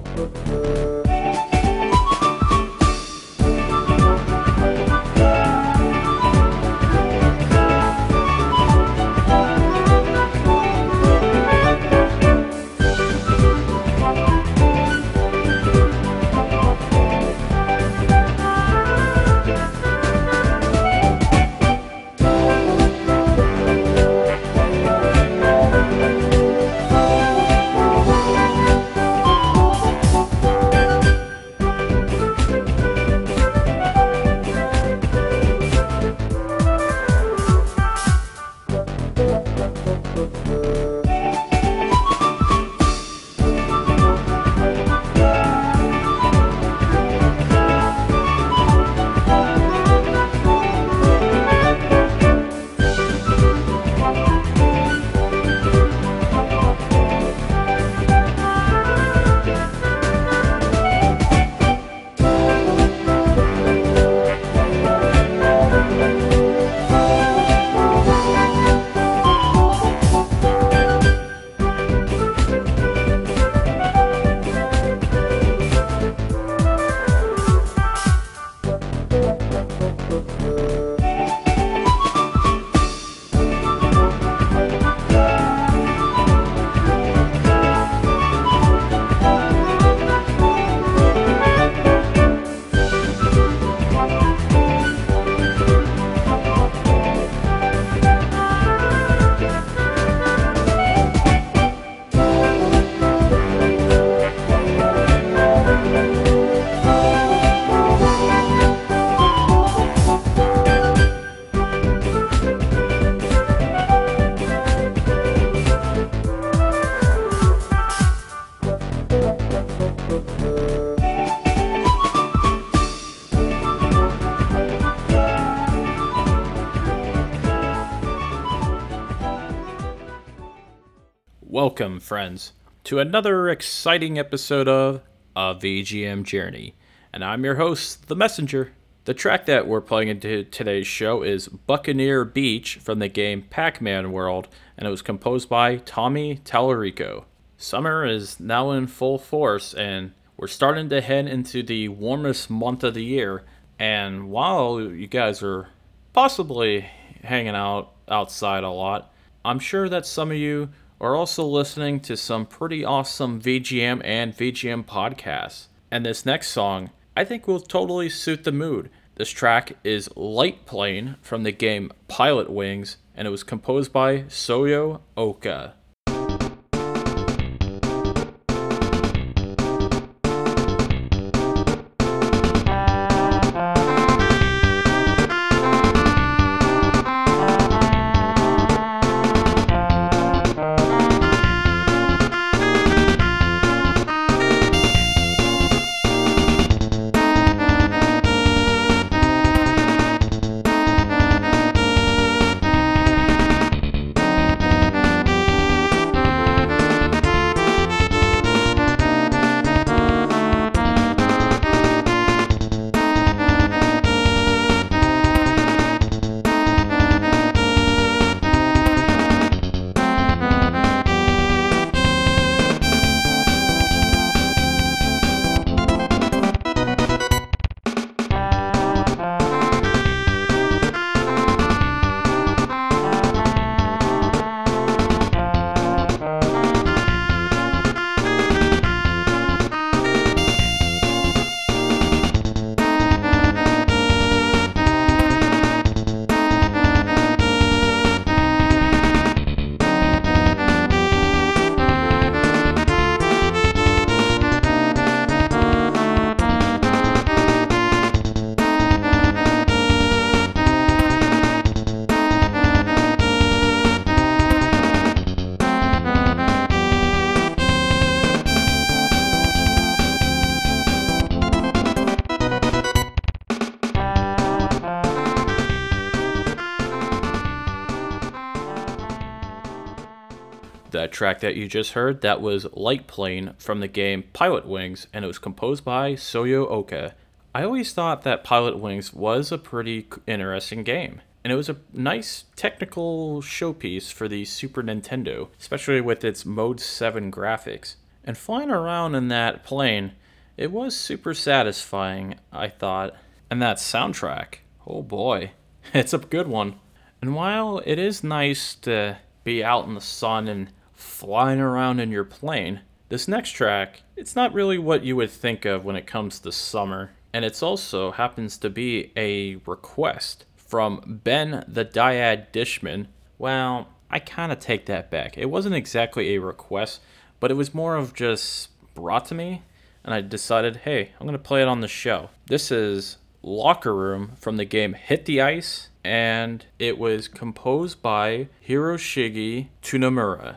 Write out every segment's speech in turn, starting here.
Uh -huh. Welcome, friends, to another exciting episode of A VGM Journey. And I'm your host, The Messenger. The track that we're playing into today's show is Buccaneer Beach from the game Pac Man World, and it was composed by Tommy Tallarico. Summer is now in full force, and we're starting to head into the warmest month of the year. And while you guys are possibly hanging out outside a lot, I'm sure that some of you are also listening to some pretty awesome VGM and VGM podcasts. And this next song, I think will totally suit the mood. This track is Light Plane from the game Pilotwings, and it was composed by Soyo Oka. Track that you just heard, that was Light Plane from the game Pilotwings, and it was composed by Soyo Oka. I always thought that Pilotwings was a pretty interesting game, and it was a nice technical showpiece for the Super Nintendo, especially with its Mode 7 graphics. And flying around in that plane, it was super satisfying, I thought. And that soundtrack, oh boy, it's a good one. And while it is nice to be out in the sun and flying around in your plane, this next track, it's not really what you would think of when it comes to summer. And it's also happens to be a request from Ben the Dyad Dishman. Well, I kind of take that back. It wasn't exactly a request, but it was more of just brought to me, and I decided, hey, I'm going to play it on the show. This is Locker Room from the game Hit the Ice, and it was composed by Hiroshige Tonomura.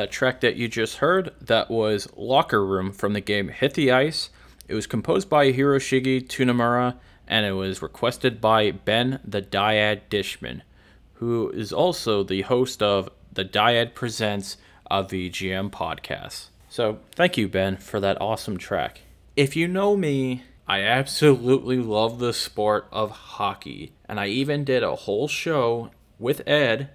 That track that you just heard, that was Locker Room from the game Hit the Ice. It was composed by Hiroshige Tonomura and it was requested by Ben the Dyad Dishman, who is also the host of the Dyad Presents a VGM podcast. So thank you, Ben, for that awesome track. If you know me, I absolutely love the sport of hockey, and I even did a whole show with Ed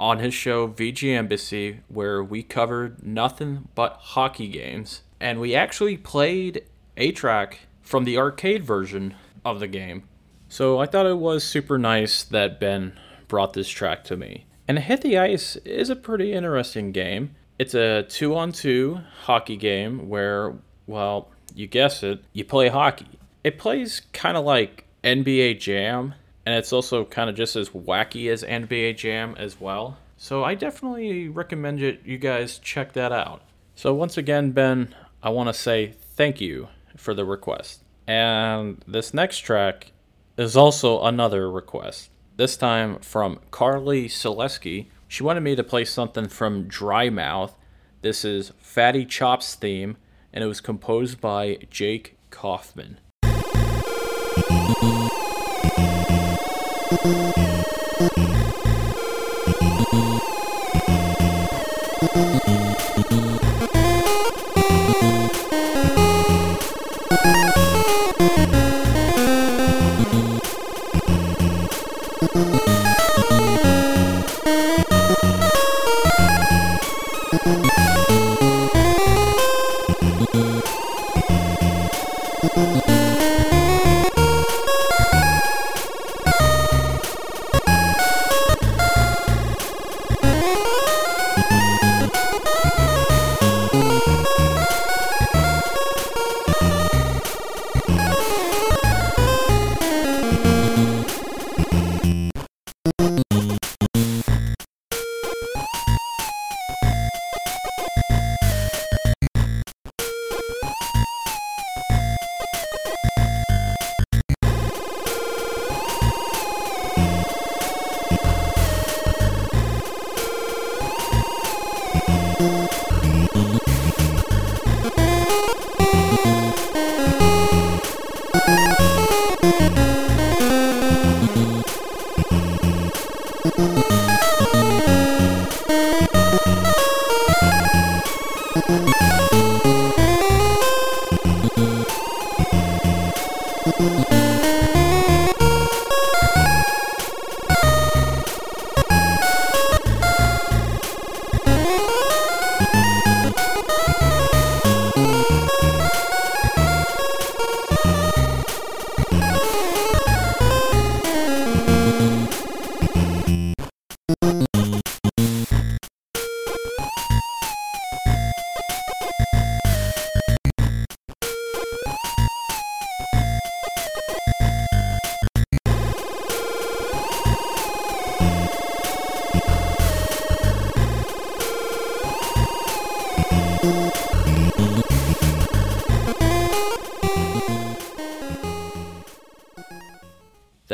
on his show VG Embassy where we covered nothing but hockey games. And we actually played a track from the arcade version of the game. So I thought it was super nice that Ben brought this track to me. And Hit the Ice is a pretty interesting game. It's a two on two hockey game where, well, you guess it, you play hockey. It plays kind of like NBA Jam, and it's also kind of just as wacky as NBA Jam as well. So I definitely recommend it, you guys check that out. So once again, Ben, I want to say thank you for the request. And this next track is also another request. This time from Carly Selesky. She wanted me to play something from Drymouth. This is Phatty Chops theme, and it was composed by Jake Kaufman you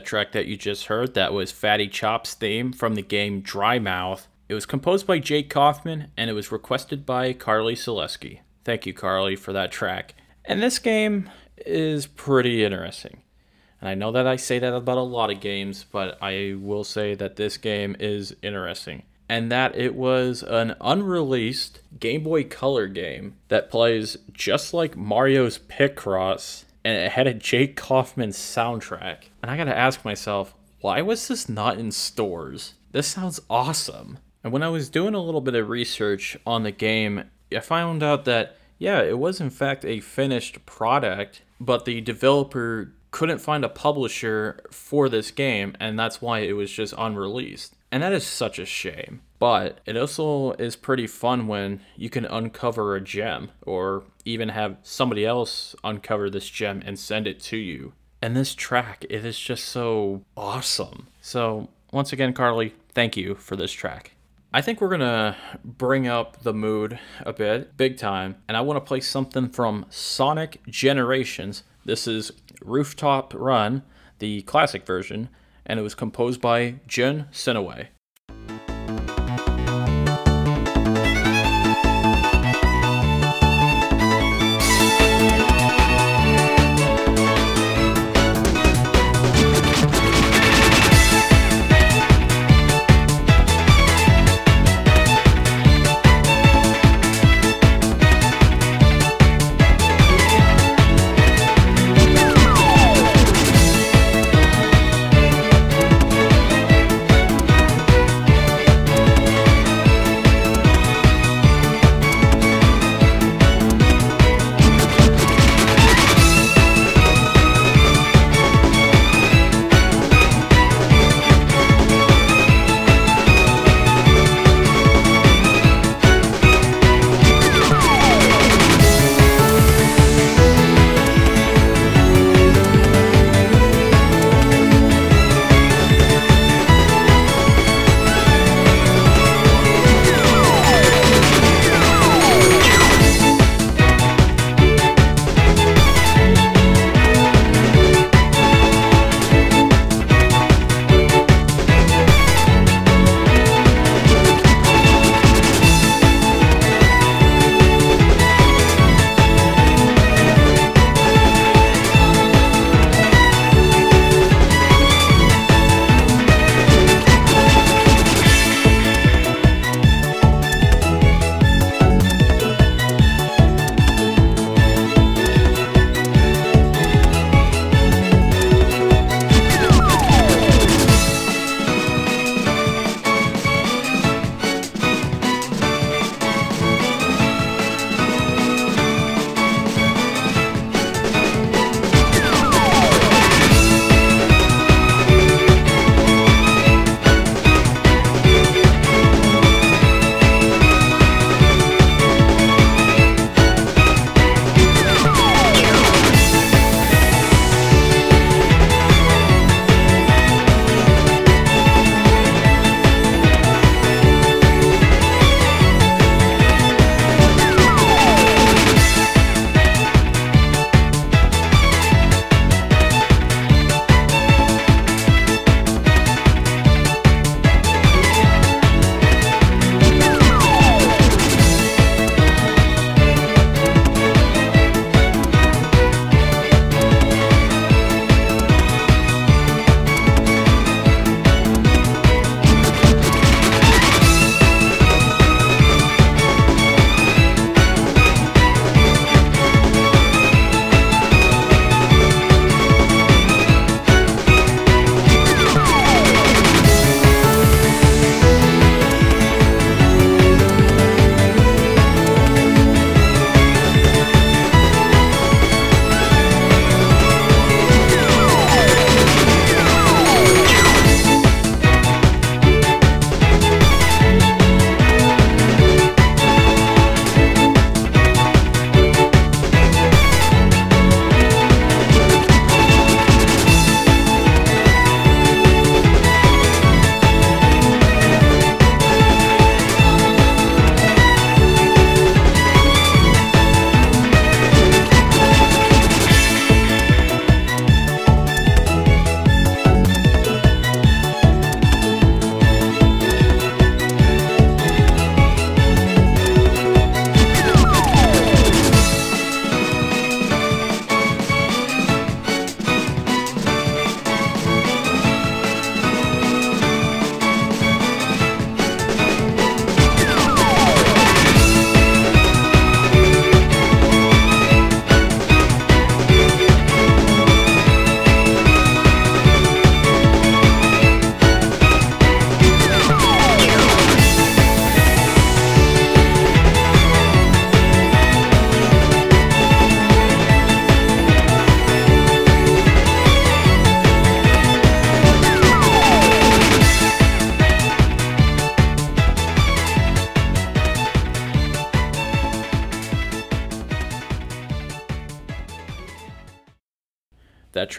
That track that you just heard, that was Phatty Chops theme from the game Drymouth. It was composed by Jake Kaufman and it was requested by Carly Selesky. Thank you, Carly, for that track. And this game is pretty interesting. And I know that I say that about a lot of games, but I will say that this game is interesting. And that it was an unreleased Game Boy Color game that plays just like Mario's Picross and it had a Jake Kaufman soundtrack. And I gotta ask myself, why was this not in stores? This sounds awesome. And when I was doing a little bit of research on the game, I found out that, yeah, it was in fact a finished product, but the developer couldn't find a publisher for this game, and that's why it was just unreleased. And that is such a shame. But it also is pretty fun when you can uncover a gem or even have somebody else uncover this gem and send it to you. And this track, it is just so awesome. So, once again, Carly, thank you for this track. I think we're gonna bring up the mood a bit, big time, and I wanna play something from Sonic Generations. This is Rooftop Run, the classic version, and it was composed by Jun Senoue.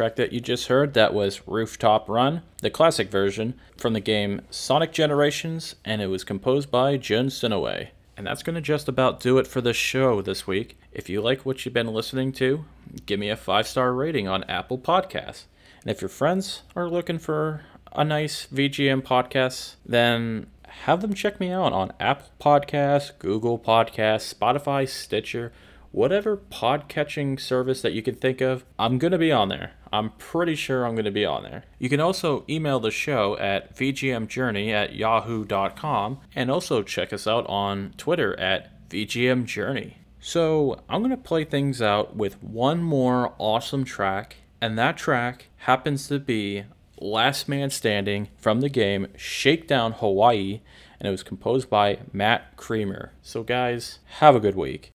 That you just heard, that was Rooftop Run, the classic version from the game Sonic Generations, and it was composed by Jun Senoue. And that's going to just about do it for the show this week. If you like what you've been listening to, give me a five star rating on Apple Podcasts. And if your friends are looking for a nice VGM podcast, then have them check me out on Apple Podcasts, Google Podcasts, Spotify, Stitcher, whatever podcatching service that you can think of, I'm going to be on there. I'm pretty sure I'm going to be on there. You can also email the show at vgmjourney at yahoo.com and also check us out on Twitter at vgmjourney. So I'm going to play things out with one more awesome track, and that track happens to be Last Man Standing from the game Shakedown Hawaii, and it was composed by Matt Creamer. So, guys, have a good week.